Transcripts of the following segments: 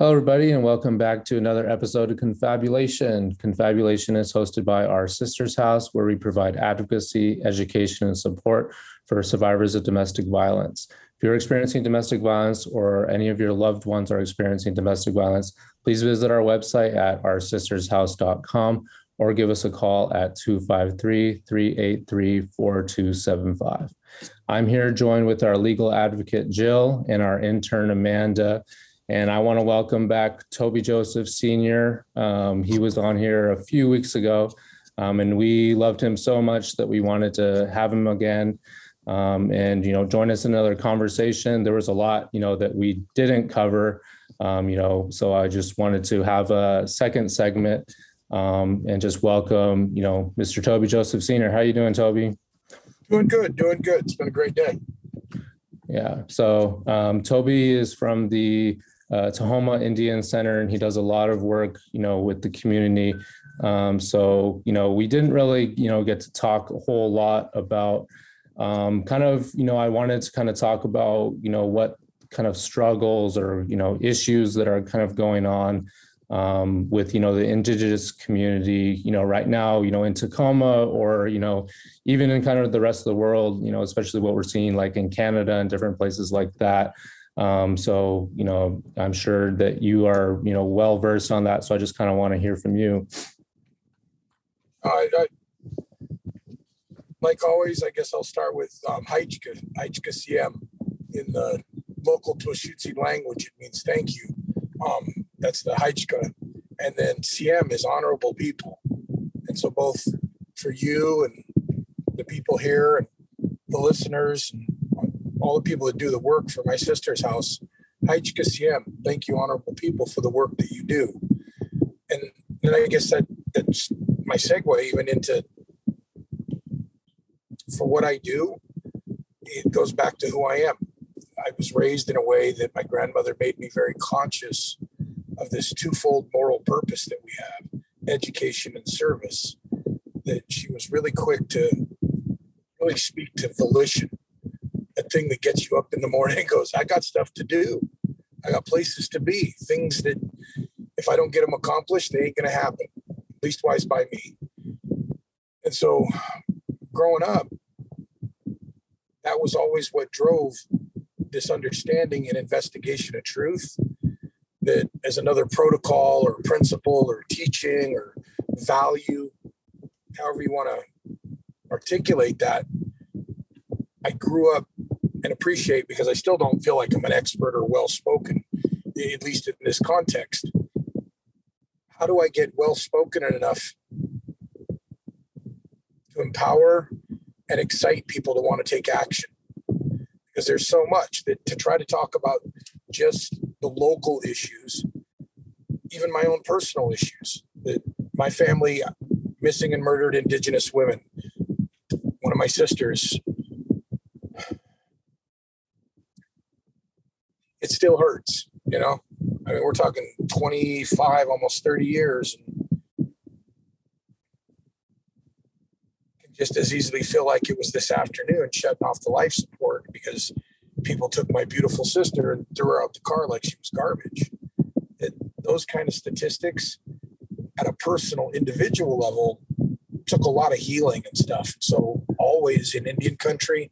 Hello, everybody, and welcome back to another episode of Confabulation. Confabulation is hosted by our Sisters House, where we provide advocacy, education, and support for survivors of domestic violence. If you're experiencing domestic violence or any of your loved ones are experiencing domestic violence, please visit our website at oursistershouse.com or give us a call at 253 383 4275. I'm here joined with our legal advocate, Jill, and our intern, Amanda. And I want to welcome back Toby Joseph Sr. Um, he was on here a few weeks ago, um, and we loved him so much that we wanted to have him again. Um, and you know, join us in another conversation. There was a lot, you know, that we didn't cover, um, you know, so I just wanted to have a second segment um, and just welcome, you know, Mr. Toby Joseph Sr. How are you doing, Toby? Doing good, doing good. It's been a great day. Yeah. So um, Toby is from the uh, Tahoma Indian Center, and he does a lot of work, you know, with the community. Um, so, you know, we didn't really, you know, get to talk a whole lot about um, kind of, you know, I wanted to kind of talk about, you know, what kind of struggles or, you know, issues that are kind of going on um, with, you know, the indigenous community, you know, right now, you know, in Tacoma or, you know, even in kind of the rest of the world, you know, especially what we're seeing like in Canada and different places like that. Um, so, you know, I'm sure that you are, you know, well versed on that. So I just kind of want to hear from you. I, I, like always, I guess I'll start with um, Haichka Siem. In the local Twulshootseed language, it means thank you. Um, that's the Haichka. And then Siem is honorable people. And so both for you and the people here and the listeners and all the people that do the work for my sister's house. Thank you, honorable people, for the work that you do. And then I guess that that's my segue even into for what I do. It goes back to who I am. I was raised in a way that my grandmother made me very conscious of this twofold moral purpose that we have education and service. That she was really quick to really speak to volition thing that gets you up in the morning goes, I got stuff to do. I got places to be, things that if I don't get them accomplished, they ain't going to happen, leastwise by me. And so growing up, that was always what drove this understanding and investigation of truth that as another protocol or principle or teaching or value, however you want to articulate that, I grew up and appreciate because I still don't feel like I'm an expert or well spoken, at least in this context. How do I get well spoken enough to empower and excite people to want to take action? Because there's so much that to try to talk about just the local issues, even my own personal issues, that my family missing and murdered indigenous women. One of my sisters it still hurts, you know. I mean, we're talking 25, almost 30 years. And just as easily feel like it was this afternoon shutting off the life support because people took my beautiful sister and threw her out the car like she was garbage. It, those kind of statistics at a personal individual level took a lot of healing and stuff. So always in Indian country,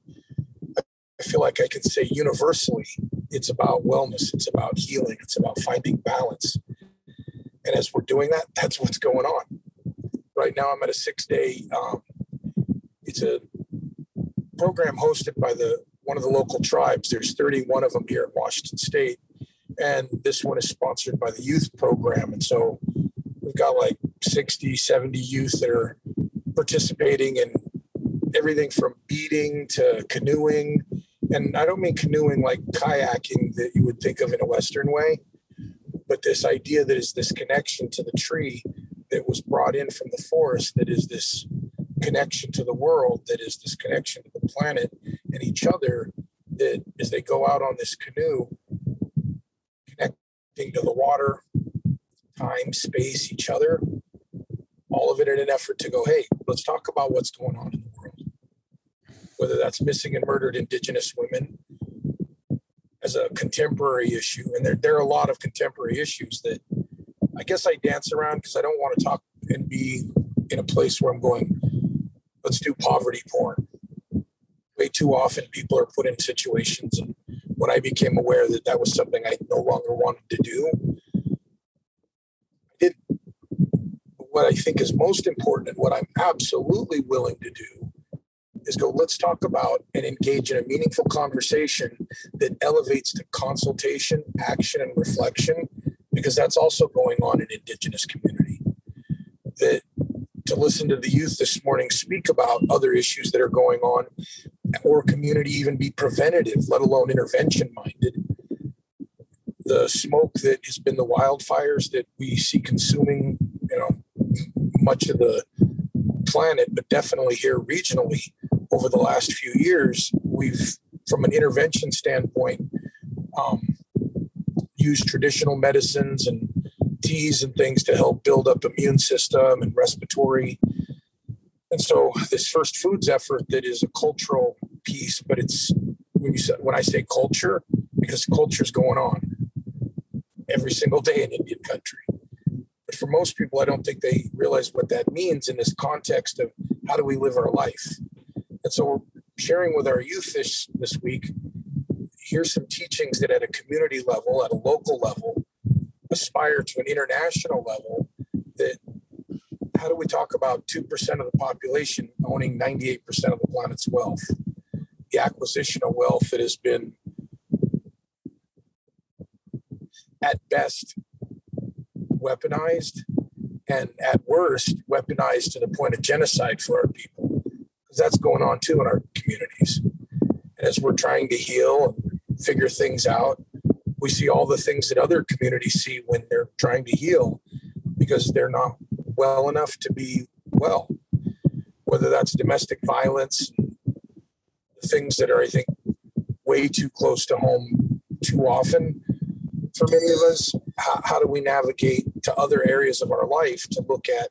I feel like I can say universally it's about wellness, it's about healing, it's about finding balance. And as we're doing that, that's what's going on. Right now, I'm at a six day, um, it's a program hosted by the one of the local tribes. There's 31 of them here in Washington State. And this one is sponsored by the youth program. And so we've got like 60, 70 youth that are participating in everything from beading to canoeing and I don't mean canoeing like kayaking that you would think of in a Western way, but this idea that is this connection to the tree that was brought in from the forest, that is this connection to the world, that is this connection to the planet and each other, that as they go out on this canoe, connecting to the water, time, space, each other, all of it in an effort to go, hey, let's talk about what's going on whether that's missing and murdered Indigenous women, as a contemporary issue. And there, there are a lot of contemporary issues that I guess I dance around because I don't want to talk and be in a place where I'm going, let's do poverty porn. Way too often people are put in situations. And when I became aware that that was something I no longer wanted to do, I did what I think is most important and what I'm absolutely willing to do is go, let's talk about and engage in a meaningful conversation that elevates to consultation, action, and reflection, because that's also going on in Indigenous community. That to listen to the youth this morning speak about other issues that are going on, or community even be preventative, let alone intervention minded. The smoke that has been the wildfires that we see consuming, you know, much of the planet, but definitely here regionally, over the last few years, we've, from an intervention standpoint, um, used traditional medicines and teas and things to help build up immune system and respiratory. And so this first foods effort that is a cultural piece, but it's when you say, when I say culture, because culture is going on every single day in Indian country. But for most people, I don't think they realize what that means in this context of how do we live our life. And so we're sharing with our youth this, this week. Here's some teachings that at a community level, at a local level, aspire to an international level that how do we talk about 2% of the population owning 98% of the planet's wealth? The acquisition of wealth that has been, at best, weaponized and at worst, weaponized to the point of genocide for our people that's going on too in our communities. As we're trying to heal and figure things out, we see all the things that other communities see when they're trying to heal because they're not well enough to be well, whether that's domestic violence, things that are, I think, way too close to home too often for many of us. How, how do we navigate to other areas of our life to look at?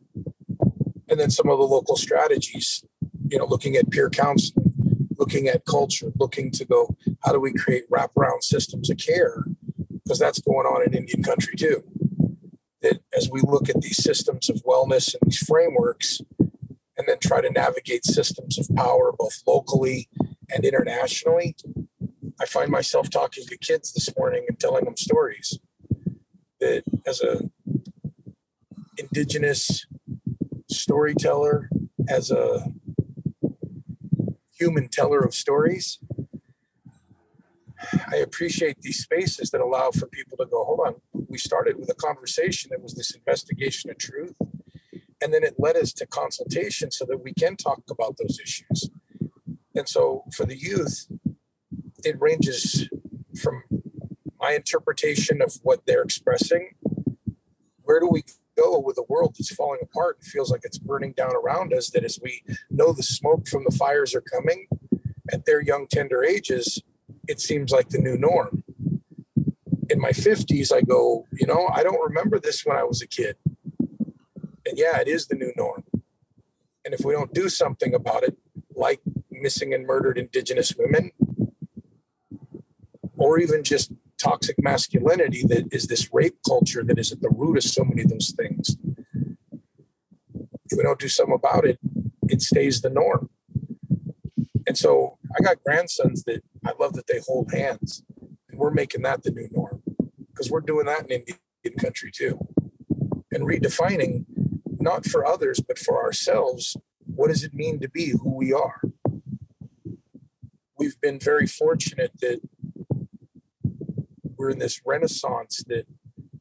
And then some of the local strategies you know, looking at peer counseling, looking at culture, looking to go, how do we create wraparound systems of care? Because that's going on in Indian country too. That as we look at these systems of wellness and these frameworks, and then try to navigate systems of power both locally and internationally, I find myself talking to kids this morning and telling them stories that as a indigenous storyteller, as a human teller of stories. I appreciate these spaces that allow for people to go, hold on, we started with a conversation that was this investigation of truth. And then it led us to consultation so that we can talk about those issues. And so for the youth, it ranges from my interpretation of what they're expressing. Where do we go with a world that's falling apart and feels like it's burning down around us, that as we know the smoke from the fires are coming at their young, tender ages, it seems like the new norm. In my 50s, I go, you know, I don't remember this when I was a kid. And yeah, it is the new norm. And if we don't do something about it, like missing and murdered Indigenous women, or even just toxic masculinity that is this rape culture that is at the root of so many of those things. If we don't do something about it, it stays the norm. And so I got grandsons that I love that they hold hands, and we're making that the new norm because we're doing that in Indian country too. And redefining, not for others, but for ourselves, what does it mean to be who we are? We've been very fortunate that we're in this renaissance that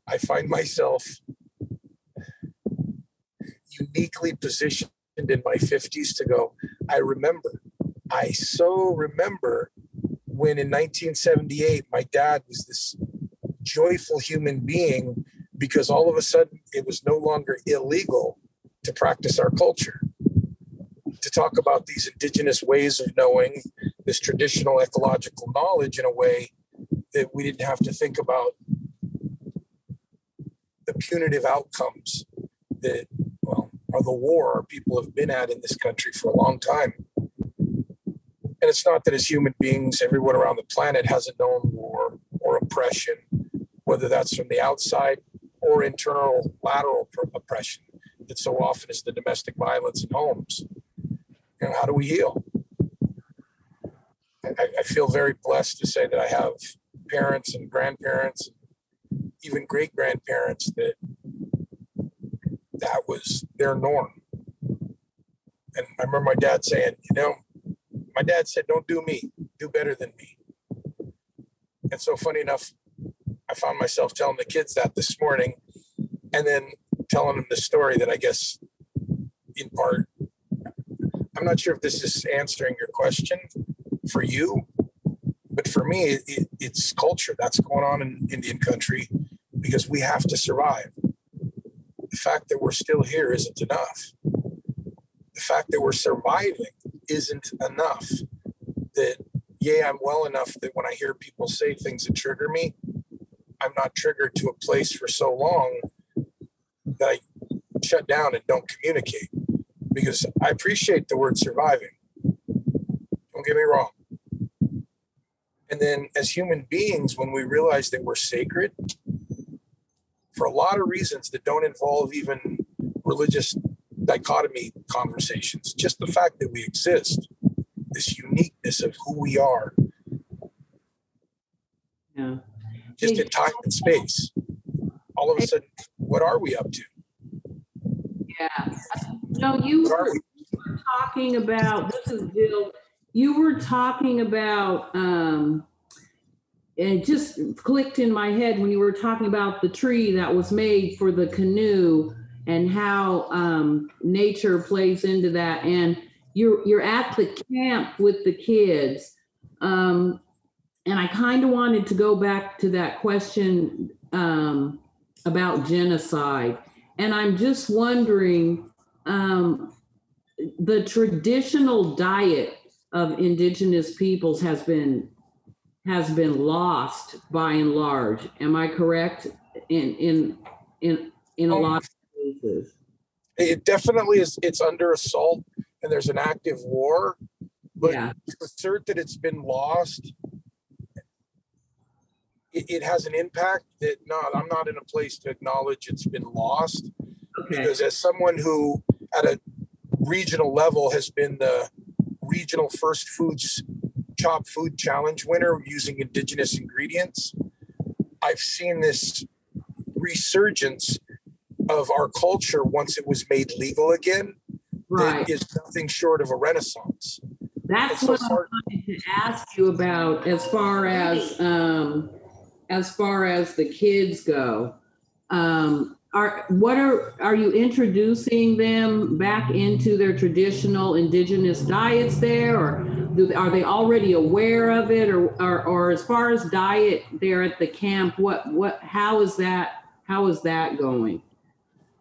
I find myself uniquely positioned in my 50s to go, I remember, I so remember when in 1978, my dad was this joyful human being because all of a sudden it was no longer illegal to practice our culture. To talk about these indigenous ways of knowing, this traditional ecological knowledge in a way that we didn't have to think about the punitive outcomes that well are the war our people have been at in this country for a long time and it's not that as human beings everyone around the planet hasn't known war or oppression, whether that's from the outside or internal lateral oppression that so often is the domestic violence in homes. You know, how do we heal? I, I feel very blessed to say that I have parents and grandparents, even great grandparents that that was their norm. And I remember my dad saying, you know, my dad said, don't do me, do better than me. And so, funny enough, I found myself telling the kids that this morning and then telling them the story that I guess, in part, I'm not sure if this is answering your question for you, but for me, it, it's culture that's going on in Indian country because we have to survive. The fact that we're still here isn't enough. The fact that we're surviving isn't enough. That, yeah, I'm well enough that when I hear people say things that trigger me, I'm not triggered to a place for so long that I shut down and don't communicate because I appreciate the word surviving. Don't get me wrong. And then as human beings, when we realize that we're sacred, for a lot of reasons that don't involve even religious dichotomy conversations, just the fact that we exist, this uniqueness of who we are. Yeah. Just in time and space. All of a sudden, what are we up to? Yeah. No, you were talking about, this is Jill, you were talking about, um, it just clicked in my head when you were talking about the tree that was made for the canoe and how um, nature plays into that. And you're you're at the camp with the kids, um, and I kind of wanted to go back to that question um, about genocide and I'm just wondering um, the traditional diet of indigenous peoples has been has been lost by and large. Am I correct in in in in a lot of cases? It definitely is. It's under assault, and there's an active war. But Yeah. to assert that it's been lost, it, it has an impact that not. I'm not in a place to acknowledge it's been lost. Okay. because as someone who at a regional level has been the regional first foods chop food challenge winner using indigenous ingredients i've seen this resurgence of our culture once it was made legal again Right. is nothing short of a renaissance That's so what I wanted to ask you about as far as um, as far as the kids go. Um, are what are are you introducing them back into their traditional indigenous diets there, or do, are they already aware of it, or, or or as far as diet there at the camp? What what how is that how is that going?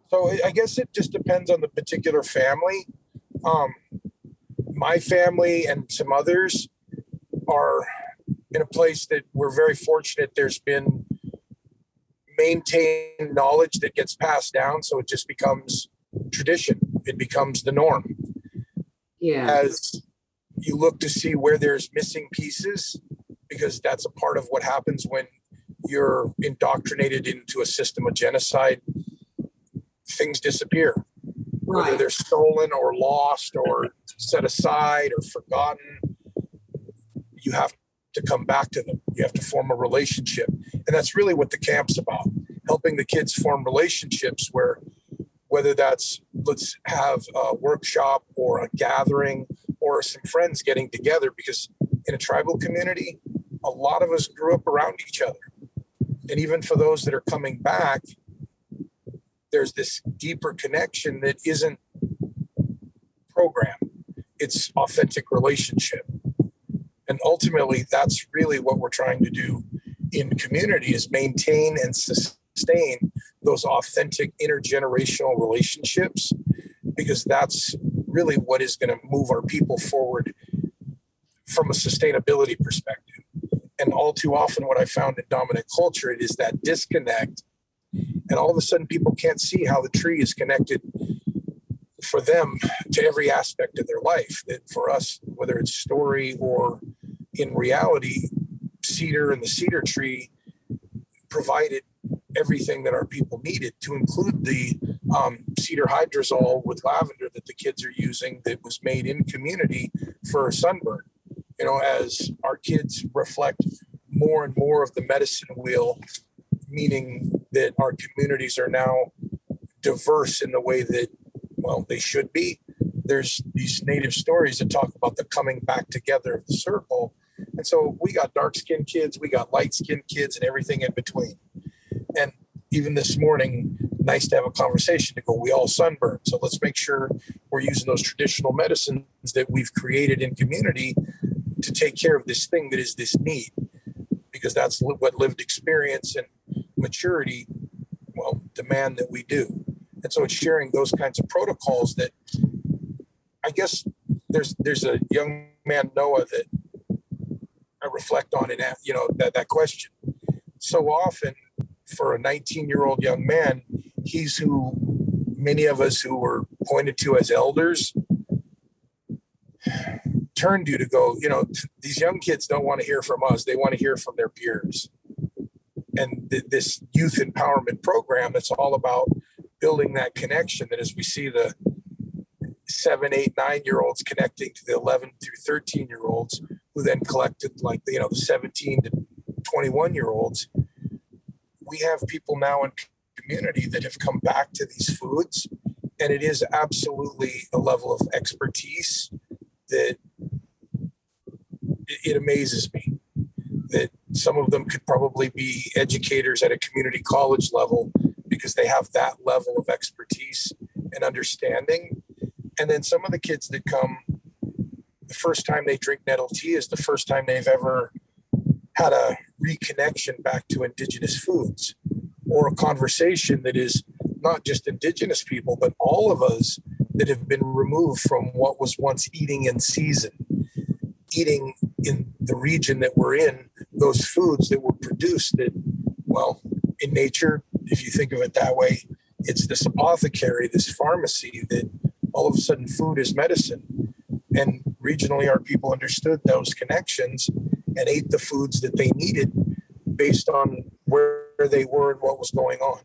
So I- guess it just depends on the particular family. Um, my family and some others are in a place that we're very fortunate. There's been maintained knowledge that gets passed down, so it just becomes tradition. It becomes the norm. Yeah. As you look to see where there's missing pieces, because that's a part of what happens when you're indoctrinated into a system of genocide things disappear whether they're stolen or lost or set aside or forgotten you have to come back to them. You have to form a relationship. And that's really what the camp's about helping the kids form relationships where whether that's let's have a workshop or a gathering or some friends getting together because in a tribal community a lot of us grew up around each other. And even for those that are coming back there's this deeper connection that isn't program it's authentic relationship and ultimately that's really what we're trying to do in community is maintain and sustain those authentic intergenerational relationships because that's really what is going to move our people forward from a sustainability perspective. And all too often what i found in dominant culture it is that disconnect and all of a sudden people can't see how the tree is connected for them to every aspect of their life that for us whether it's story or in reality cedar and the cedar tree provided everything that our people needed to include the um, cedar hydrosol with lavender that the kids are using that was made in community for sunburn. You know, as our kids reflect more and more of the medicine wheel, meaning that our communities are now diverse in the way that, well, they should be. There's these native stories that talk about the coming back together of the circle. And so we got dark skinned kids, we got light skinned kids, and everything in between. And even this morning, nice to have a conversation to go, we all sunburn. So let's make sure we're using those traditional medicines that we've created in community to take care of this thing that is this need. Because that's what lived experience and maturity, well, demand that we do. And so it's sharing those kinds of protocols that I guess there's there's a young man, Noah, that I reflect on and you know that that question. So often for a 19 year old young man, he's who many of us who were pointed to as elders turn to to go, you know, these young kids don't want to hear from us. They want to hear from their peers. And th- this youth empowerment program, it's all about building that connection that as we see the seven, eight, nine year olds connecting to the 11 through 13 year olds, who then collected like, you know, the 17 to 21 year olds, we have people now in community that have come back to these foods and it is absolutely a level of expertise that it, amazes me that some of them could probably be educators at a community college level because they have that level of expertise and understanding. And then some of the kids that come the first time they drink nettle tea is the first time they've ever had a reconnection back to indigenous foods or a conversation that is not just indigenous people, but all of us that have been removed from what was once eating in season, eating in the region that we're in, those foods that were produced that, well, in nature, if you think of it that way, it's this apothecary, this pharmacy that all of a sudden food is medicine. And regionally, our people understood those connections and ate the foods that they needed based on where they were and what was going on.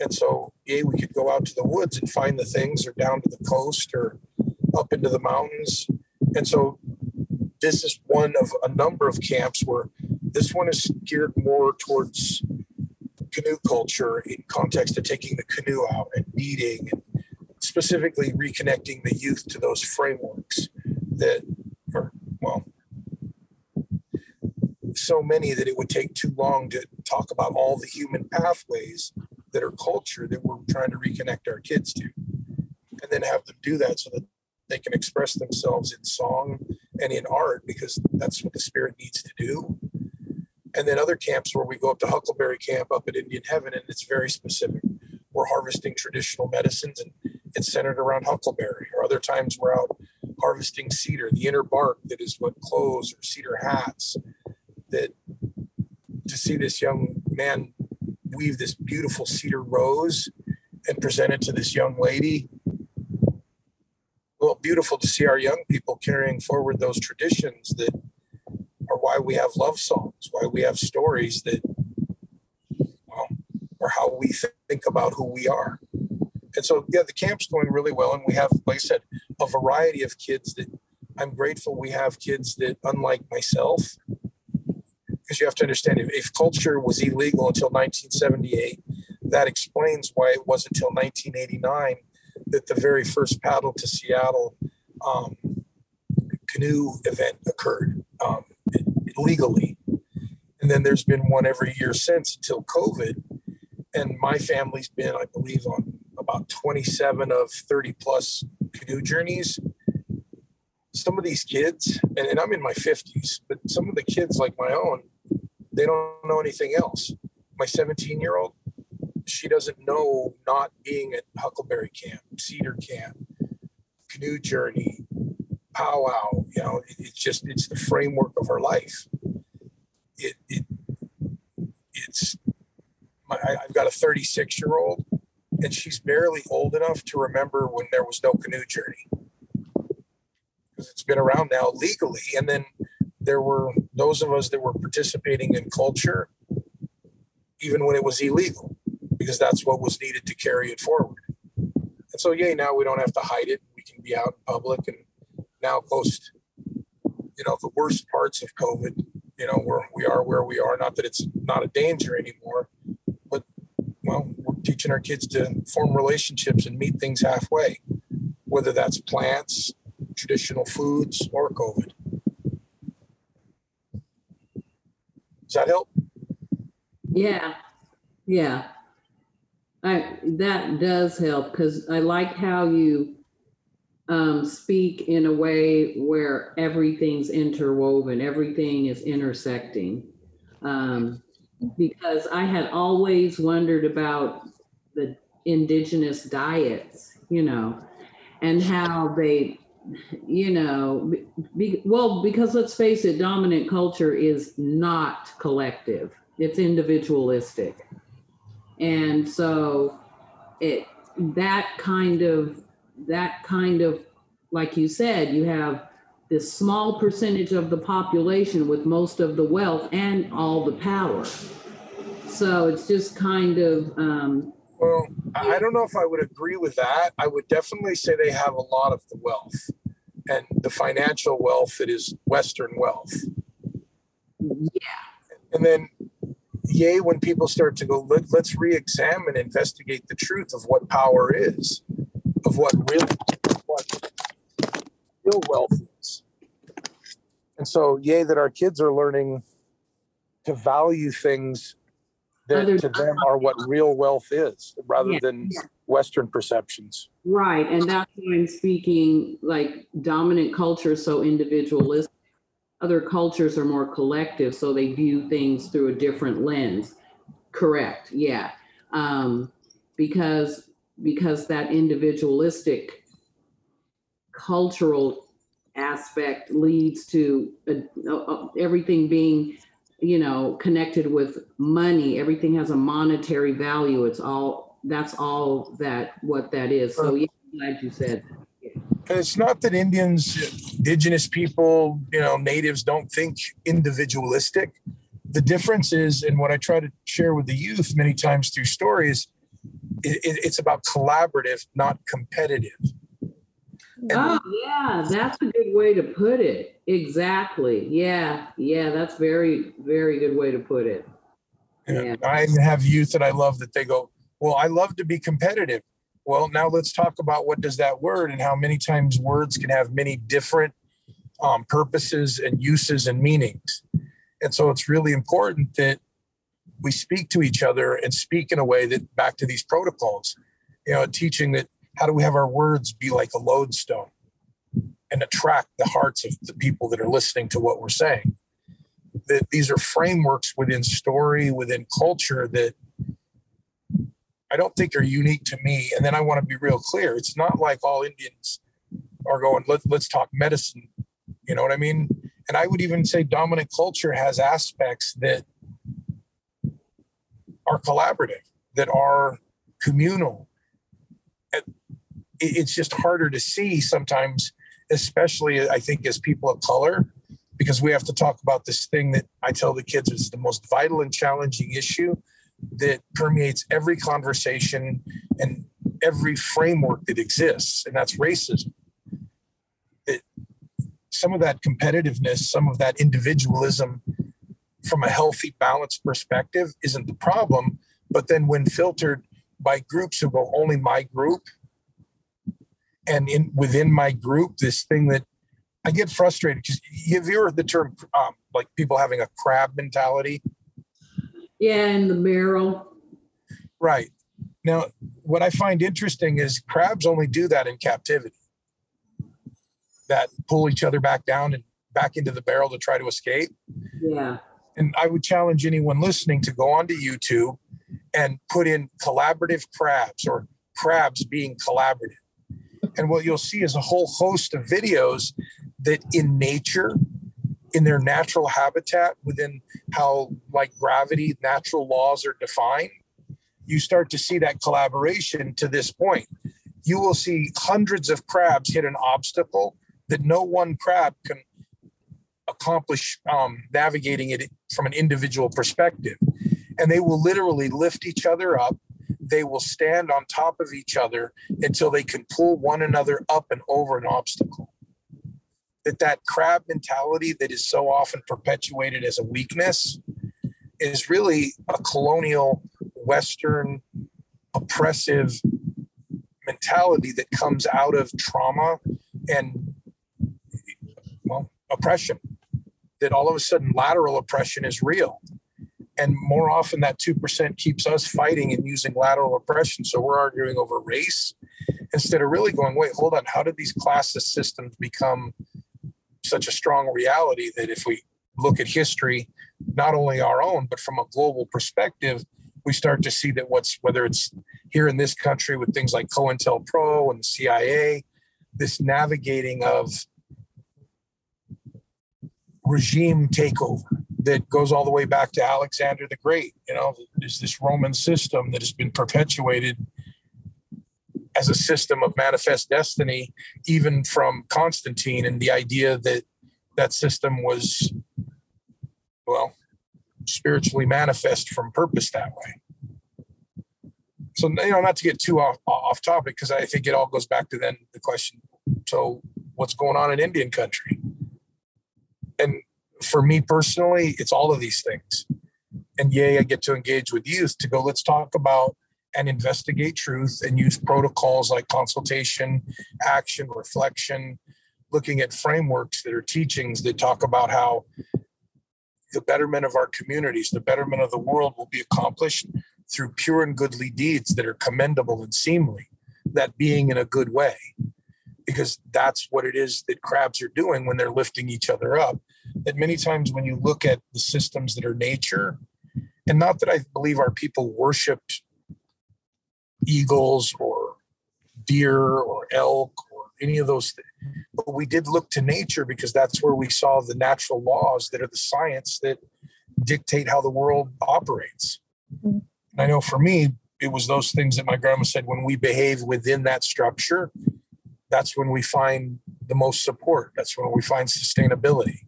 And so, yeah, we could go out to the woods and find the things, or down to the coast, or up into the mountains. And so, this is one of a number of camps where this one is geared more towards canoe culture in context of taking the canoe out and beading and specifically reconnecting the youth to those frameworks that are well so many that it would take too long to talk about all the human pathways that are culture that we're trying to reconnect our kids to and then have them do that so that they can express themselves in song and in art because that's what the spirit needs to do and then other camps where we go up to huckleberry camp up at indian heaven and it's very specific we're harvesting traditional medicines and it's centered around huckleberry or other times we're out harvesting cedar the inner bark that is what clothes or cedar hats that to see this young man weave this beautiful cedar rose and present it to this young lady. Well, beautiful to see our young people carrying forward those traditions that why we have love songs, why we have stories that, well, are how we think about who we are. And so, yeah, the camp's going really well. And we have, like I said, a variety of kids that I'm grateful we have kids that, unlike myself, because you have to understand if, if culture was illegal until 1978, that explains why it wasn't until 1989 that the very first paddle to Seattle um, canoe event occurred legally. And then there's been one every year since until COVID. And my family's been, I believe, on about 27 of 30 plus canoe journeys some of these kids, and, and, I'm in my 50s, but some of the kids like my own, they don't know anything else. My 17 year old, she doesn't know not being at Huckleberry Camp, Cedar Camp, Canoe Journey, Powwow. You know, it, it's just it's the framework of her life. It, it it's my, I've got a 36 year old, and she's barely old enough to remember when there was no canoe journey because it's been around now legally, and then there were those of us that were participating in culture even when it was illegal, because that's what was needed to carry it forward. And so, yay, now we don't have to hide it. We can be out in public and now post, you know, the worst parts of COVID, you know, where we are where we are. Not that it's not a danger anymore, but well, we're teaching our kids to form relationships and meet things halfway, whether that's plants, traditional foods, or COVID. Does that help? Yeah, yeah. I, that does help because I like how you um, speak in a way where everything's interwoven, everything is intersecting. Um, because I had always wondered about the indigenous diets, you know, and how they, you know, be, well, because let's face it, dominant culture is not collective, it's individualistic. And so it, that kind of, that kind of, like you said, you have this small percentage of the population with most of the wealth and all the power. So it's just kind of, um, Well, I don't know if I would agree with that. I would definitely say they have a lot of the wealth and the financial wealth that is Western wealth. yeah, And then, yay, when people start to go, Let, let's re examine, investigate the truth of what power is, of what really, what real wealth is. And so, yay, that our kids are learning to value things that Other- to them are what real wealth is rather Yeah, than yeah. Western perceptions. right. And that's why I'm speaking like dominant culture, so individualistic. Other cultures are more collective, so they view things through a different lens. Correct, yeah. Um, because because that individualistic cultural aspect leads to uh, uh, everything being you know connected with money. Everything has a monetary value. It's all that's all that what that is. So yeah I'm glad you said And it's not that Indians, indigenous people, you know, natives don't think individualistic. The difference is, and what I try to share with the youth many times through stories, it, it, it's about collaborative, not competitive. oh yeah that's a good way to put it exactly yeah yeah that's very very good way to put it Yeah. I have youth that I love that they go, well, I love to be competitive. Well, now let's talk about what does that word and how many times words can have many different um, purposes and uses and meanings. And so it's really important that we speak to each other and speak in a way that back to these protocols, you know, teaching that how do we have our words be like a lodestone and attract the hearts of the people that are listening to what we're saying. That these are frameworks within story, within culture that I don't think are unique to me. And then I want to be real clear. It's not like all Indians are going, Let, let's talk medicine. You know what I mean? And I would even say dominant culture has aspects that are collaborative, that are communal. It's just harder to see sometimes, especially I think as people of color, because we have to talk about this thing that I tell the kids is the most vital and challenging issue that permeates every conversation and every framework that exists, and that's racism. It, some of that competitiveness, some of that individualism from a healthy, balanced perspective isn't the problem. But then when filtered by groups who go only my group, and in within my group, this thing that I get frustrated because you've you heard the term um, like people having a crab mentality? yeah in the barrel Right. Now, what I find interesting is crabs only do that in captivity. That pull each other back down and back into the barrel to try to escape. yeah And I would challenge anyone listening to go onto YouTube and put in collaborative crabs or crabs being collaborative. And what you'll see is a whole host of videos that in nature, in their natural habitat, within how like gravity, natural laws are defined, you start to see that collaboration to this point. You will see hundreds of crabs hit an obstacle that no one crab can accomplish um, navigating it from an individual perspective. and they will literally lift each other up. They will stand on top of each other until they can pull one another up and over an obstacle. That that crab mentality that is so often perpetuated as a weakness is really a colonial Western oppressive mentality that comes out of trauma and well oppression that all of a sudden lateral oppression is real. And more often that 2% keeps us fighting and using lateral oppression. So we're arguing over race instead of really going wait hold on. How did these classist systems become such a strong reality that if we look at history not only our own but from a global perspective we start to see that what's whether it's here in this country with things like COINTELPRO and the CIA, this navigating of regime takeover that goes all the way back to Alexander the Great. You know, there's this Roman system that has been perpetuated as a system of manifest destiny, even from Constantine, and the idea that that system was, well, spiritually manifest from purpose that way so you know not to get too off off topic because i think it all goes back to then the question so what's going on in indian country for me personally it's all of these things. And yay i get to engage with youth to go let's talk about and investigate truth and use protocols like consultation action reflection looking at frameworks that are teachings that talk about how the betterment of our communities the betterment of the world will be accomplished through pure and goodly deeds that are commendable and seemly, that being in a good way, because that's what it is that crabs are doing when they're lifting each other up. That many times when you look at the systems that are nature, and not that I believe our people worshiped eagles or deer or elk or any of those things. But we did look to nature because that's where we saw the natural laws that are the science that dictate how the world operates. Mm-hmm. I know for me, it was those things that my grandma said when we behave within that structure, that's when we find the most support. That's when we find sustainability.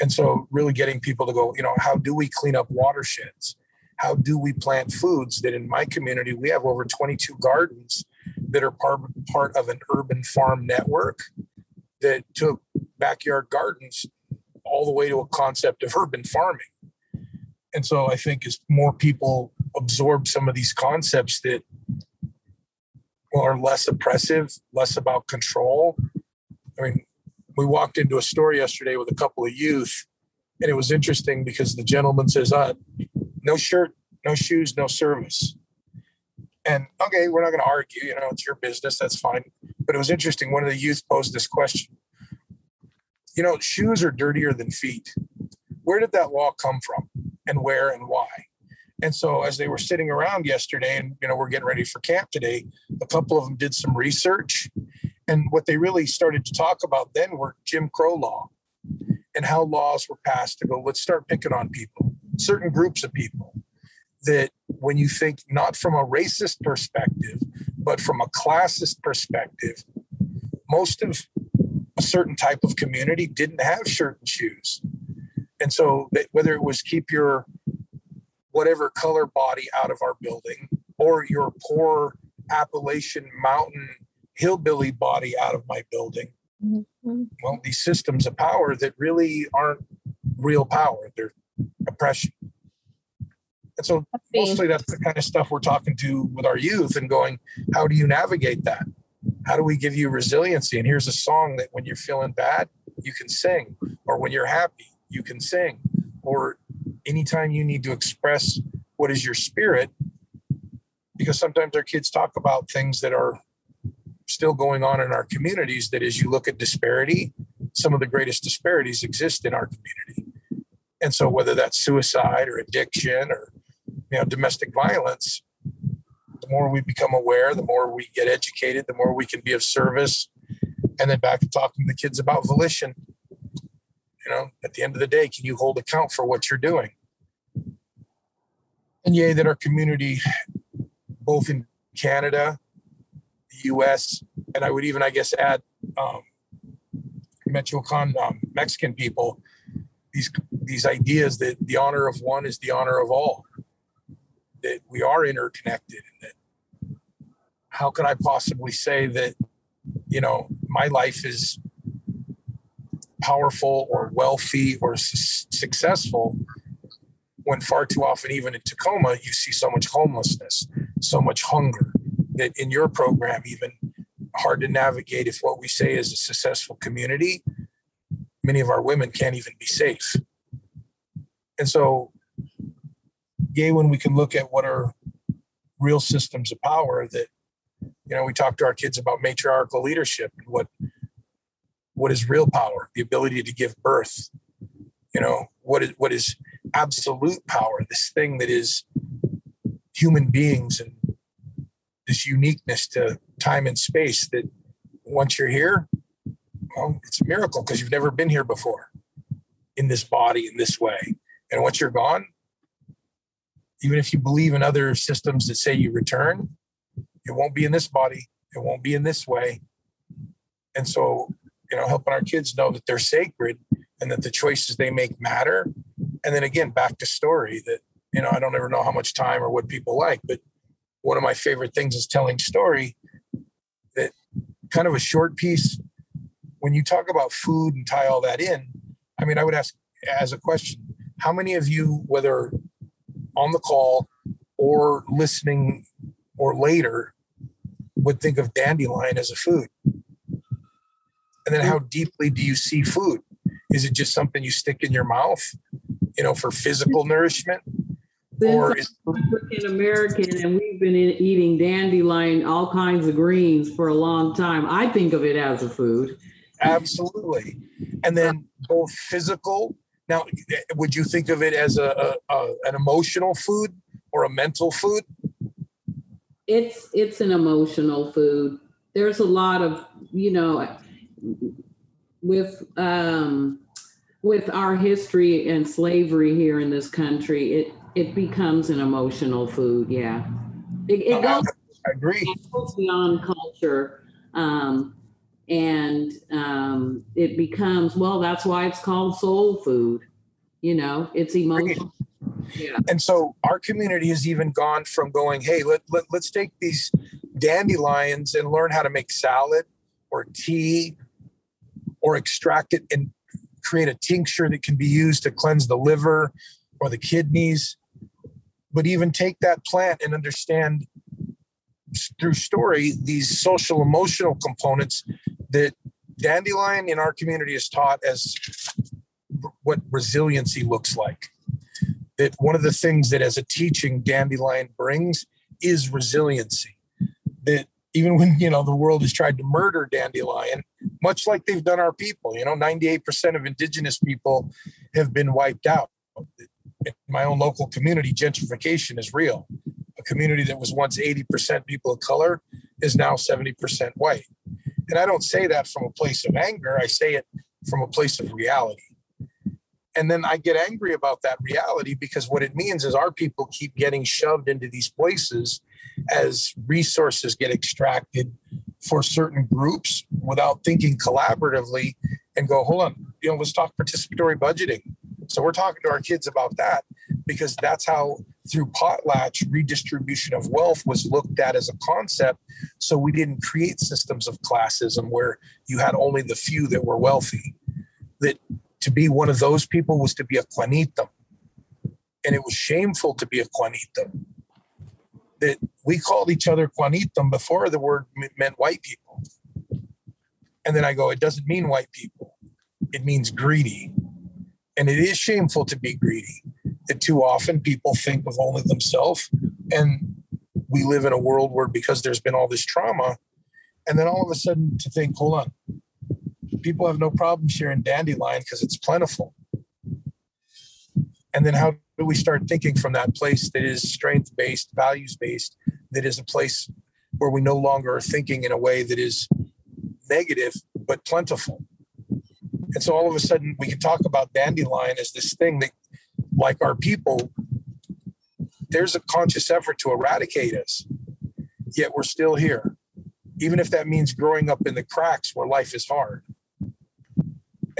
And so, really getting people to go, you know, how do we clean up watersheds? How do we plant foods that in my community, we have over 22 gardens that are part, part of an urban farm network that took backyard gardens all the way to a concept of urban farming. And so I think as more people absorb some of these concepts that are less oppressive, less about control. I mean, we walked into a store yesterday with a couple of youth, and it was interesting because the gentleman says, uh, no shirt, no shoes, no service. And okay, we're not going to argue, you know, it's your business, that's fine. But it was interesting. One of the youth posed this question You know, shoes are dirtier than feet. Where did that law come from and where and why? And so as they were sitting around yesterday and you know we're getting ready for camp today, a couple of them did some research and what they really started to talk about then were Jim Crow law and how laws were passed to go let's start picking on people, certain groups of people that when you think not from a racist perspective but from a classist perspective, most of a certain type of community didn't have shirt and shoes. And so whether it was keep your whatever color body out of our building or your poor Appalachian mountain hillbilly body out of my building. Mm-hmm. Well, these systems of power that really aren't real power, they're oppression. And so mostly that's the kind of stuff we're talking to with our youth and going, how do you navigate that? How do we give you resiliency? And here's a song that when you're feeling bad, you can sing, or when you're happy, you can sing, or anytime you need to express what is your spirit, because sometimes our kids talk about things that are still going on in our communities that as you look at disparity, some of the greatest disparities exist in our community. And so whether that's suicide or addiction or you know domestic violence, the more we become aware, the more we get educated, the more we can be of service. And then back to talking to the kids about volition you know, at the end of the day, can you hold account for what you're doing? And yay, that our community, both in Canada, the US, and I would even, I guess, add um, Michoacan um, Mexican people, these these ideas that the honor of one is the honor of all. that we are interconnected and that how could I possibly say that, you know, my life is powerful or wealthy or su- successful when far too often, even in Tacoma, you see so much homelessness, so much hunger that in your program, even hard to navigate if what we say is a successful community, many of our women can't even be safe. And so, yay, when we can look at what are real systems of power that, you know, we talk to our kids about matriarchal leadership and what what is real power, the ability to give birth, you know, what is what is absolute power, this thing that is human beings and this uniqueness to time and space that once you're here, well, it's a miracle because you've never been here before in this body in this way. And once you're gone, even if you believe in other systems that say you return, it won't be in this body, it won't be in this way. And so, you know, helping our kids know that they're sacred and that the choices they make matter. And then again, back to story that, you know, I don't ever know how much time or what people like, but one of my favorite things is telling story that kind of a short piece when you talk about food and tie all that in i mean i would ask as a question how many of you whether on the call or listening or later would think of dandelion as a food and then hmm. how deeply do you see food is it just something you stick in your mouth you know for physical nourishment or is African American and we've been in- eating dandelion, all kinds of greens for a long time, I think of it as a food. Absolutely. And then both physical. Now, would you think of it as a, a, a an emotional food or a mental food? It's it's an emotional food. There's a lot of you know with um with our history and slavery here in this country, it it becomes an emotional food. Yeah, it, it goes I agree. goes beyond culture um, and um, it becomes well that's why it's called soul food you know it's emotional yeah And so our community has even gone from going, hey, let, let, let's take these dandelions and learn how to make salad or tea or extract it and create a tincture that can be used to cleanse the liver or the kidneys. But even take that plant and understand through story these social emotional components that dandelion in our community is taught as what resiliency looks like that one of the things that as a teaching dandelion brings is resiliency that even when you know the world has tried to murder dandelion much like they've done our people you know 98% of indigenous people have been wiped out. In my own local community gentrification is real. A community that was once 80% people of color is now 70% white. And i don't say that from a place of anger. I say it from a place of reality and then I get angry about that reality because what it means is our people keep getting shoved into these places as resources get extracted for certain groups without thinking collaboratively and go, hold on, you know, let's talk participatory budgeting. So we're talking to our kids about that because that's how through potlatch redistribution of wealth was looked at as a concept. So we didn't create systems of classism where you had only the few that were wealthy. That to be one of those people was to be a Juanito. And it was shameful to be a Juanito. That we called each other Juanito before the word meant white people. And then I go, it doesn't mean white people, it means greedy. And it is shameful to be greedy. That too often people think of only themselves. And we live in a world where because there's been all this trauma, and then all of a sudden to think, hold on, people have no problem sharing dandelion because it's plentiful. And then how do we start thinking from that place that is strength based, values based, that is a place where we no longer are thinking in a way that is negative but plentiful? And so all of a sudden we can talk about dandelion as this thing that, like our people, there's a conscious effort to eradicate us, yet we're still here. Even if that means growing up in the cracks where life is hard.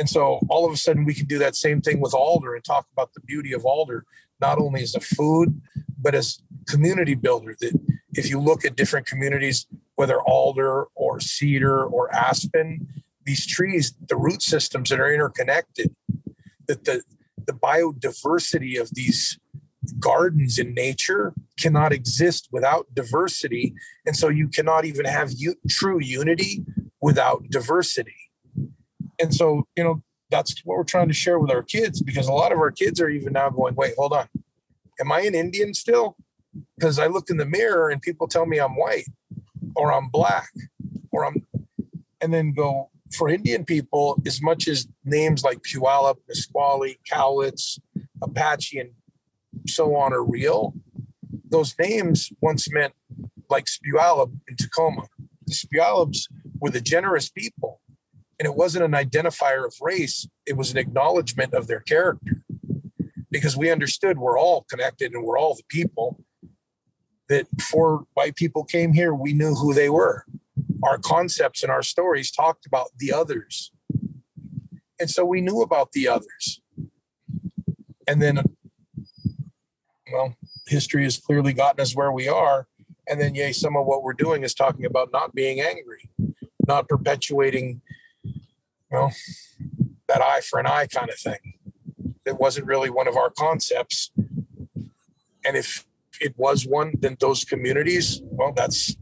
And so all of a sudden we can do that same thing with alder and talk about the beauty of alder, not only as a food, but as community builder that if you look at different communities, whether alder or cedar or aspen, these trees, the root systems that are interconnected, that the, the biodiversity of these gardens in nature cannot exist without diversity. And so you cannot even have u- true unity without diversity. And so, you know, that's what we're trying to share with our kids because a lot of our kids are even now going, wait, hold on. Am I an Indian still? Because I look in the mirror and people tell me I'm white or I'm black or I'm, and then go, for Indian people, as much as names like Puyallup, Nisqually, Cowlitz, Apache, and so on are real, those names once meant like Spuyallup in Tacoma. The Spuyallups were the generous people, and it wasn't an identifier of race, it was an acknowledgement of their character. Because we understood we're all connected and we're all the people. That before white people came here, we knew who they were. Our concepts and our stories talked about the others. And so we knew about the others. And then well, history has clearly gotten us where we are. And then, yay, some of what we're doing is talking about not being angry, not perpetuating, well, that eye for an eye kind of thing. It wasn't really one of our concepts. And if it was one, then those communities, well, that's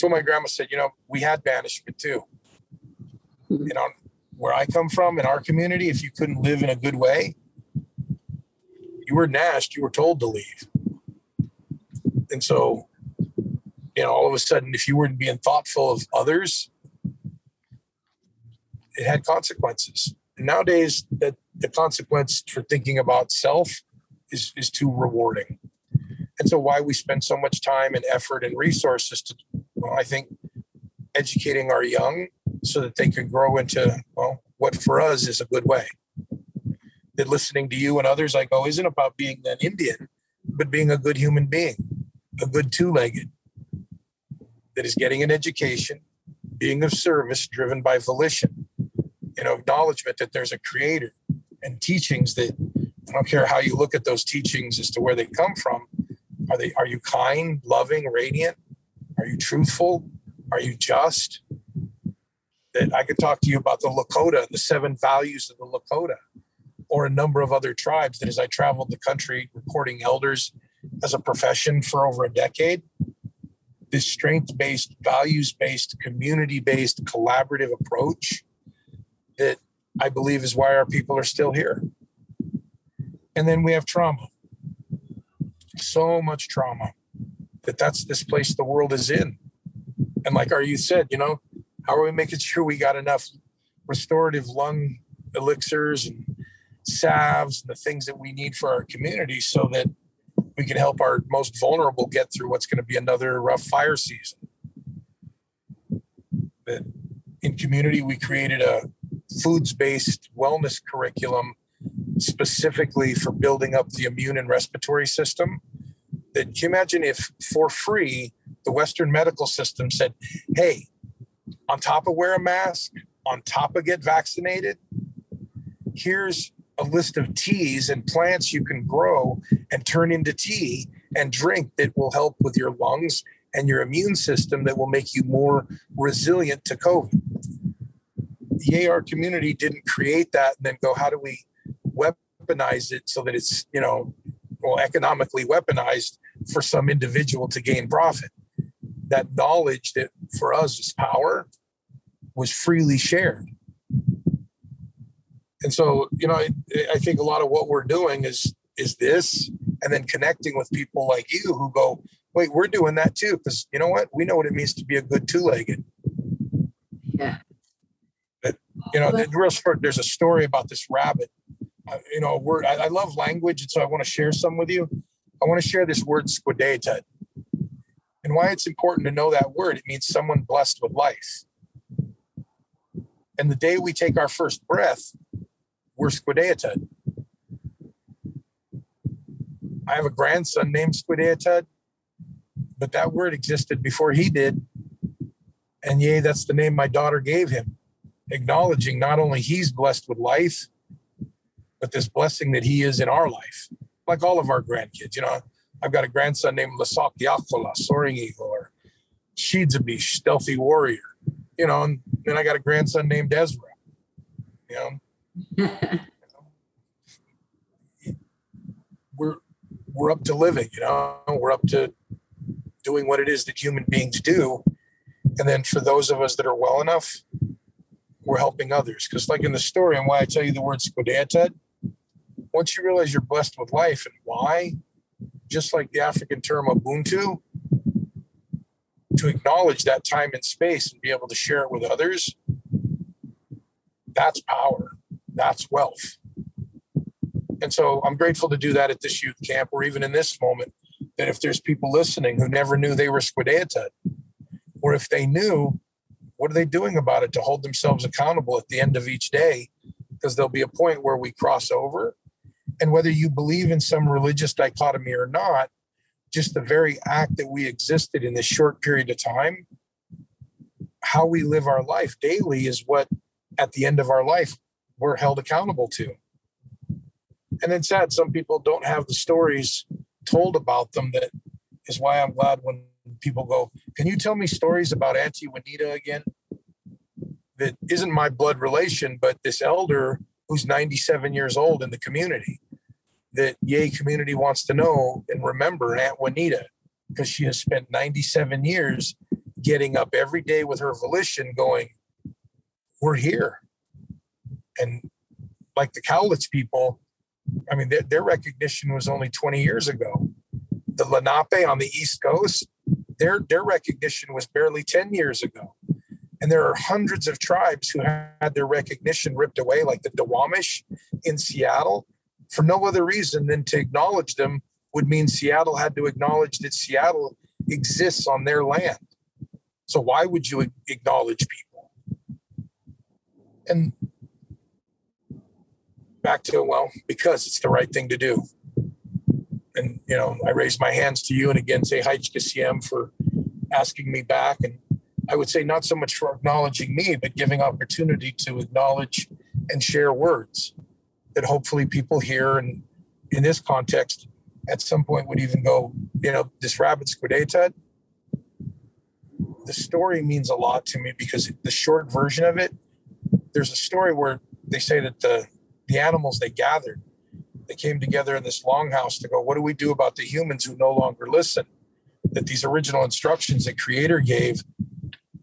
what my grandma said. You know, we had banishment too. Mm-hmm. You know, where I come from in our community, if you couldn't live in a good way, you were nashed, you were told to leave. And so, you know, all of a sudden, if you weren't being thoughtful of others, it had consequences. And nowadays, that the consequence for thinking about self is, is too rewarding. And so, why we spend so much time and effort and resources to, well, I think, educating our young so that they can grow into, well, what for us is a good way that listening to you and others I go oh, isn't about being an Indian, but being a good human being, a good two legged that is getting an education, being of service, driven by volition, you know, acknowledgement that there's a creator and teachings that I don't care how you look at those teachings as to where they come from. Are they are you kind, loving, radiant? Are you truthful? Are you just? That I could talk to you about the Lakota, the seven values of the Lakota or a number of other tribes that as I traveled the country recording elders as a profession for over a decade, this strength based, values based, community based, collaborative approach that I believe is why our people are still here. And then we have trauma. So much trauma that that's this place the world is in. And like our youth said, you know, how are we making sure we got enough restorative lung elixirs and salves, and the things that we need for our community so that we can help our most vulnerable get through what's going to be another rough fire season. That in community, we created a foods based wellness curriculum specifically for building up the immune and respiratory system. That can you imagine if for free the Western medical system said, hey, on top of wear a mask, on top of get vaccinated, here's a list of teas and plants you can grow and turn into tea and drink that will help with your lungs and your immune system that will make you more resilient to COVID. The AR community didn't create that and then go, how do we weaponize it so that it's, you know, well, economically weaponized for some individual to gain profit? That knowledge that for us is power was freely shared. And so you know I, I, think a lot of what we're doing is is this and then connecting with people like you who go wait we're doing that too because you know what? We know what it means to be a good two-legged. Yeah you know the real short there's a story about this rabbit. Uh, you know word I, I, love language and so i want to share some with you. I want to share this word squidata and why it's important to know that word it means someone blessed with life. And the day we take our first breath we're Squidaetud. I have a grandson named Squidaetud, but that word existed before he did. And yay, that's the name my daughter gave him, acknowledging not only he's blessed with life, but this blessing that he is in our life, like all of our grandkids. You know, I've got a grandson named Lasak Yakola, Soaring Eagle, or Shizabish, Stealthy Warrior. You know, and then I got a grandson named Ezra. You know, we're we're up to living. You know, we're up to doing what it is that human beings do. And then for those of us that are well enough, we're helping others. Because, like in the story, and why I tell you the word Squidata, once you realize you're blessed with life and why, just like the African term Ubuntu, to acknowledge that time and space and be able to share it with others, that's power, that's wealth. And so I'm grateful to do that at this youth camp, or even in this moment, that if there's people listening who never knew they were Squidata, or if they knew, what are they doing about it to hold themselves accountable at the end of each day? Because there'll be a point where we cross over. And whether you believe in some religious dichotomy or not, just the very act that we existed in this short period of time, how we live our life daily is what, at the end of our life, we're held accountable to. And it's sad some people don't have the stories told about them that is why I'm glad when people go, Can you tell me stories about Auntie Juanita again? That isn't my blood relation, but this elder who's 97 years old in the community that Yay community wants to know and remember Aunt Juanita because she has spent 97 years getting up every day with her volition going, We're here. And like the Cowlitz people, I mean, their, their recognition was only 20 years ago. The Lenape on the East Coast, their, their recognition was barely 10 years ago. And there are hundreds of tribes who had their recognition ripped away, like the Duwamish in Seattle, for no other reason than to acknowledge them would mean Seattle had to acknowledge that Seattle exists on their land. So why would you acknowledge people? And back to well, because it's the right thing to do. And you know, I raise my hands to you and again say hi Haich for asking me back. And I would say not so much for acknowledging me, but giving opportunity to acknowledge and share words that hopefully people hear and in this context at some point would even go, you know, this rabbit squidata. Eh, the story means a lot to me because the short version of it, there's a story where they say that the the animals they gathered. They came together in this longhouse to go, what do we do about the humans who no longer listen? That these original instructions that Creator gave,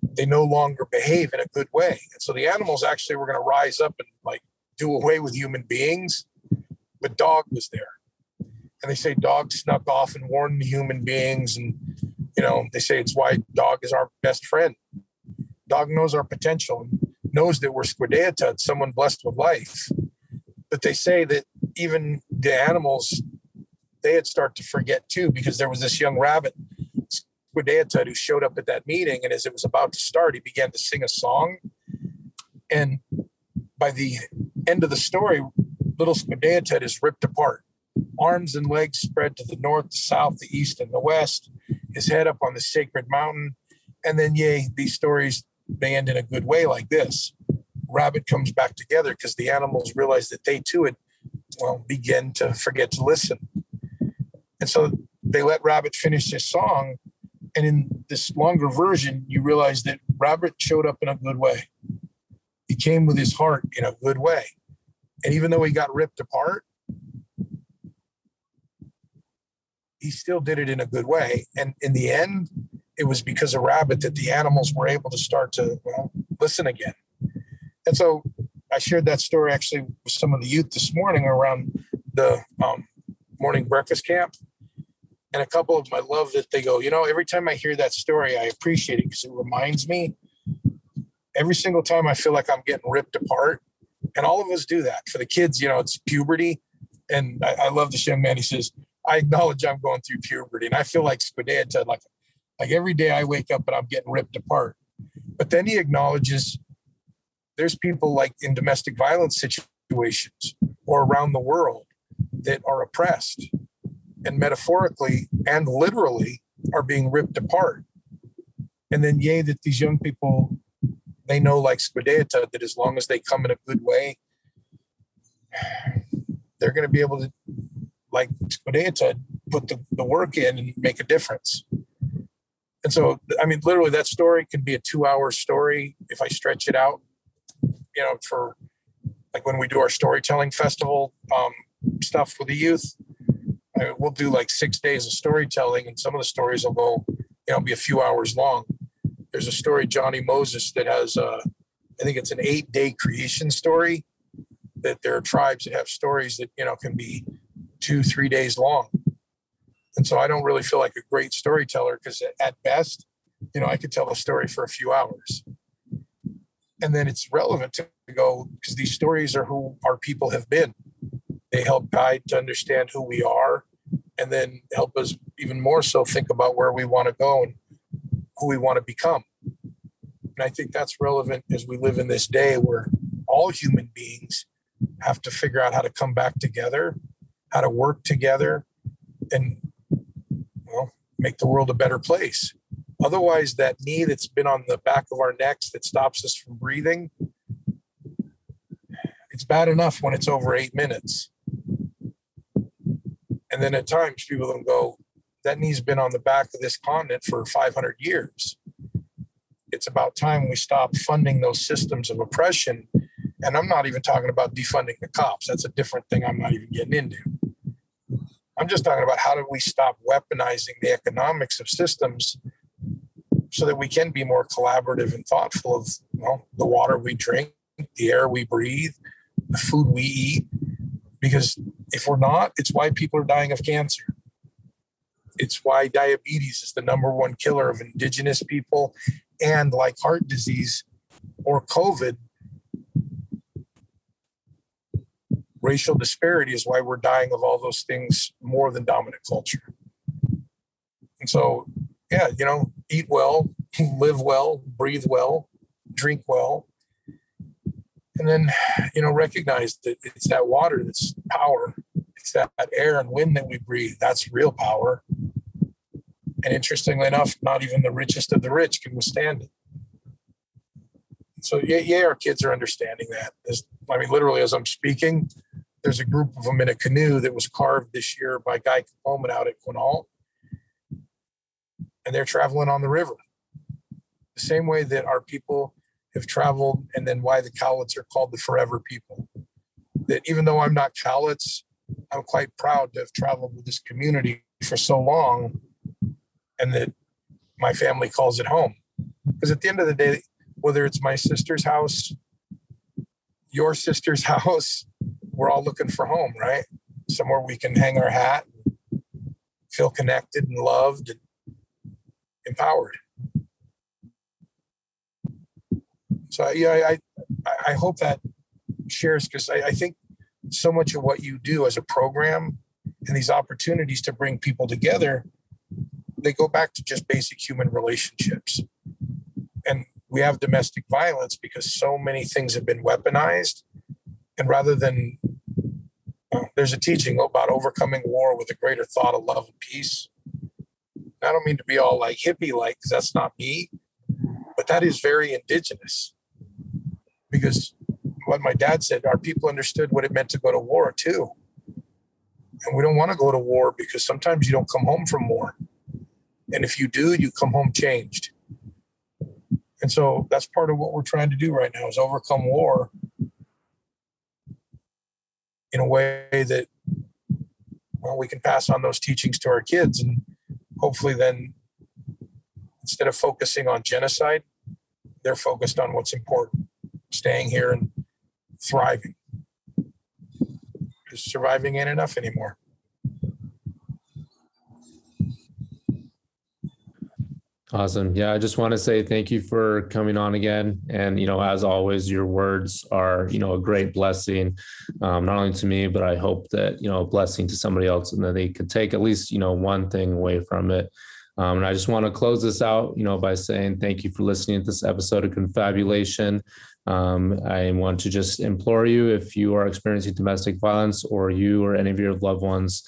they no longer behave in a good way. And so the animals actually were going to rise up and like do away with human beings. But dog was there. And they say dog snuck off and warned the human beings. And, you know, they say it's why dog is our best friend. Dog knows our potential and knows that we're squidata, someone blessed with life but they say that even the animals they had started to forget too because there was this young rabbit Squidata who showed up at that meeting and as it was about to start he began to sing a song. And by the end of the story little Squidata is ripped apart. Arms and legs spread to the north the south the east and the west his head up on the sacred mountain. And then yay these stories they end in a good way like this. Rabbit comes back together because the animals realize that they too had well begin to forget to listen. And so they let rabbit finish his song and in this longer version you realize that rabbit showed up in a good way. He came with his heart in a good way. And even though he got ripped apart he still did it in a good way. And in the end it was because of rabbit that the animals were able to start to well listen again. And so I shared that story actually with some of the youth this morning around the um, morning breakfast camp. And a couple of them, I love that they go, you know, every time I hear that story, I appreciate it because it reminds me every single time I feel like I'm getting ripped apart. And all of us do that. For the kids, you know, it's puberty. And I, I love this young man. He says, I acknowledge I'm going through puberty. And I feel like Squidea like, like every day I wake up and I'm getting ripped apart. But then he acknowledges there's people like in domestic violence situations or around the world that are oppressed and metaphorically and literally are being ripped apart. And then, yay, that these young people, they know, like Squidata, that as long as they come in a good way, they're going to be able to, like Squidata, put the, the work in and make a difference. And so, I mean, literally, that story could be a two hour story if I stretch it out, you know, for like when we do our storytelling festival um, stuff with the youth. I we'll do like six days of storytelling, and some of the stories will go, you know, be a few hours long. There's a story, Johnny Moses, that has, uh, I think it's an eight day creation story. That there are tribes that have stories that, you know, can be two, three days long. And so I don't really feel like a great storyteller because at best, you know, I could tell a story for a few hours. And then it's relevant to go because these stories are who our people have been. They help guide to understand who we are and then help us even more so think about where we want to go and who we want to become. And I think that's relevant as we live in this day where all human beings have to figure out how to come back together, how to work together, and well, make the world a better place. Otherwise, that knee that's been on the back of our necks that stops us from breathing, it's bad enough when it's over eight minutes. And then at times people don't go, that knee's been on the back of this continent for 500 years. It's about time we stop funding those systems of oppression. And I'm not even talking about defunding the cops. That's a different thing I'm not even getting into. I'm just talking about how do we stop weaponizing the economics of systems so that we can be more collaborative and thoughtful of you know, the water we drink, the air we breathe, the food we eat. Because if we're not, it's why people are dying of cancer. It's why diabetes is the number one killer of indigenous people and like heart disease or COVID, racial disparity is why we're dying of all those things more than dominant culture. And so, yeah, you know, eat well, live well, breathe well, drink well. And then, you know, recognize that it's that water that's power. It's that air and wind that we breathe. That's real power. And interestingly enough, not even the richest of the rich can withstand it. So yeah, yeah, our kids are understanding that. As, I mean, literally, as I'm speaking, there's a group of them in a canoe that was carved this year by Guy Capoeman out at Quinault, and they're traveling on the river. The same way that our people have traveled, and then why the Cowlitz are called the Forever People. That even though I'm not Cowlitz, I'm quite proud to have traveled with this community for so long, and that my family calls it home. Because at the end of the day, whether it's my sister's house, your sister's house, we're all looking for home, right? Somewhere we can hang our hat, feel connected and loved and empowered. So yeah, I I, hope that shares because I, I think so much of what you do as a program and these opportunities to bring people together, they go back to just basic human relationships. And we have domestic violence because so many things have been weaponized. And rather than, there's a teaching about overcoming war with a greater thought of love and peace. I don't mean to be all like hippie like, because that's not me, but that is very indigenous. Because what my dad said, our people understood what it meant to go to war too. And we don't want to go to war because sometimes you don't come home from war. And if you do, you come home changed. And so that's part of what we're trying to do right now is overcome war in a way that well, we can pass on those teachings to our kids and hopefully then instead of focusing on genocide, they're focused on what's important, staying here and thriving. Surviving ain't enough anymore. Awesome. Yeah, I just want to say thank you for coming on again. And, you know, as always, your words are, you know, a great blessing, um, not only to me, but I hope that, you know, a blessing to somebody else and that they could take at least, you know, one thing away from it. Um, and I just want to close this out, you know, by saying thank you for listening to this episode of Confabulation. Um, I want to just implore you if you are experiencing domestic violence or you or any of your loved ones,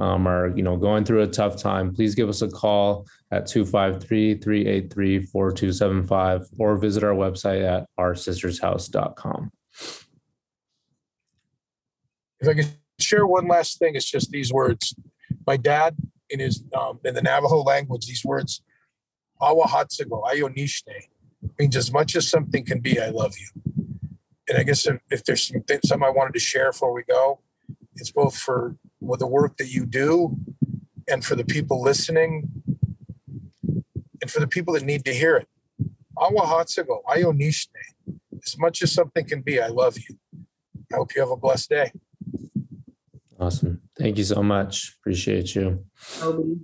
um, are you know going through a tough time, please give us a call at 253-383-4275 or visit our website at oursistershouse.com. If I could share one last thing, it's just these words. My dad, in his um, in the Navajo language, these words, "Awahatsago ayonishne," means as much as something can be, I love you. And I guess if, if there's some some I wanted to share before we go, it's both for with the work that you do, and for the people listening, and for the people that need to hear it. Awahatsago ayonishne, as much as something can be, I love you. I hope you have a blessed day. Awesome. Thank you so much. Appreciate you. Toby.